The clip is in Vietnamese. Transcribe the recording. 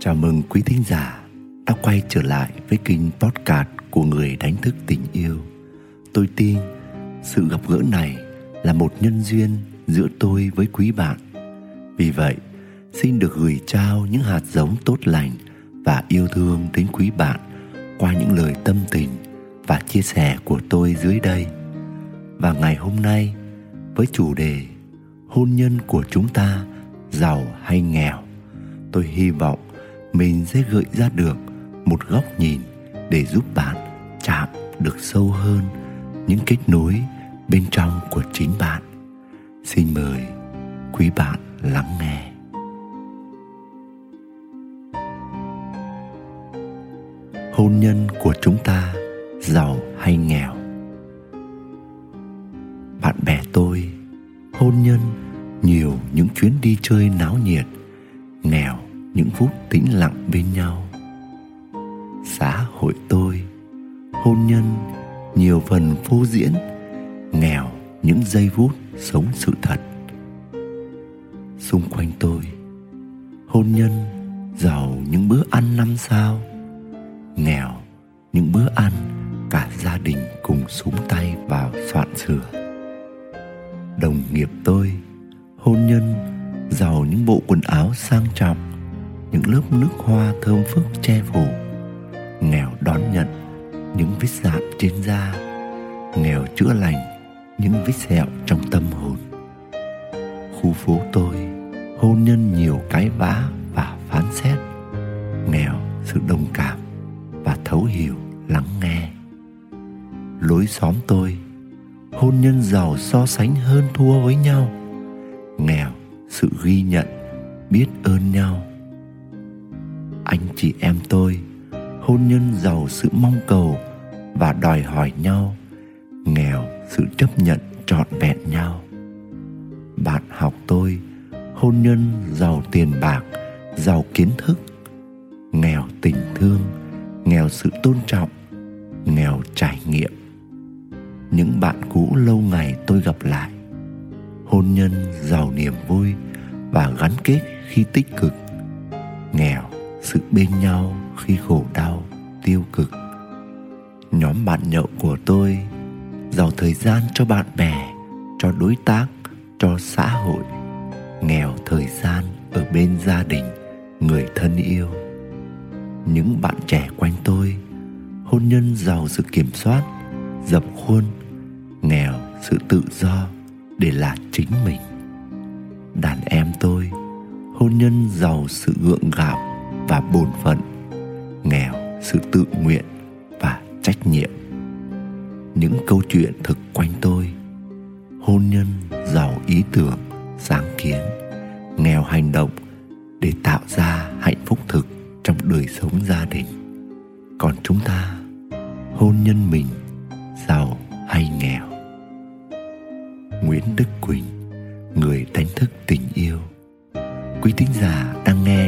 Chào mừng quý thính giả đã quay trở lại với kênh podcast của người đánh thức tình yêu. Tôi tin sự gặp gỡ này là một nhân duyên giữa tôi với quý bạn. Vì vậy, xin được gửi trao những hạt giống tốt lành và yêu thương đến quý bạn qua những lời tâm tình và chia sẻ của tôi dưới đây. Và ngày hôm nay với chủ đề hôn nhân của chúng ta giàu hay nghèo, tôi hy vọng mình sẽ gợi ra được một góc nhìn để giúp bạn chạm được sâu hơn những kết nối bên trong của chính bạn. Xin mời quý bạn lắng nghe. Hôn nhân của chúng ta giàu hay nghèo? Bạn bè tôi hôn nhân nhiều những chuyến đi chơi náo nhiệt, nghèo những phút tĩnh lặng bên nhau. Xã hội tôi, hôn nhân, nhiều phần phô diễn, nghèo những giây phút sống sự thật. Xung quanh tôi, hôn nhân, giàu những bữa ăn năm sao, nghèo những bữa ăn cả gia đình cùng súng tay vào soạn sửa. Đồng nghiệp tôi, hôn nhân, giàu những bộ quần áo sang trọng những lớp nước hoa thơm phức che phủ, nghèo đón nhận những vết dạn trên da, nghèo chữa lành những vết sẹo trong tâm hồn. Khu phố tôi hôn nhân nhiều cái vã và phán xét, nghèo sự đồng cảm và thấu hiểu, lắng nghe. Lối xóm tôi hôn nhân giàu so sánh hơn thua với nhau, nghèo sự ghi nhận, biết ơn nhau anh chị em tôi hôn nhân giàu sự mong cầu và đòi hỏi nhau nghèo sự chấp nhận trọn vẹn nhau. Bạn học tôi hôn nhân giàu tiền bạc, giàu kiến thức, nghèo tình thương, nghèo sự tôn trọng, nghèo trải nghiệm. Những bạn cũ lâu ngày tôi gặp lại hôn nhân giàu niềm vui và gắn kết khi tích cực, nghèo sự bên nhau khi khổ đau, tiêu cực. Nhóm bạn nhậu của tôi giàu thời gian cho bạn bè, cho đối tác, cho xã hội, nghèo thời gian ở bên gia đình, người thân yêu. Những bạn trẻ quanh tôi hôn nhân giàu sự kiểm soát, dập khuôn, nghèo sự tự do để là chính mình. Đàn em tôi hôn nhân giàu sự gượng gạo và bổn phận, nghèo, sự tự nguyện và trách nhiệm. Những câu chuyện thực quanh tôi, hôn nhân, giàu ý tưởng, sáng kiến, nghèo hành động để tạo ra hạnh phúc thực trong đời sống gia đình. Còn chúng ta, hôn nhân mình, giàu hay nghèo? Nguyễn đức quỳnh, người đánh thức tình yêu. Quý thính giả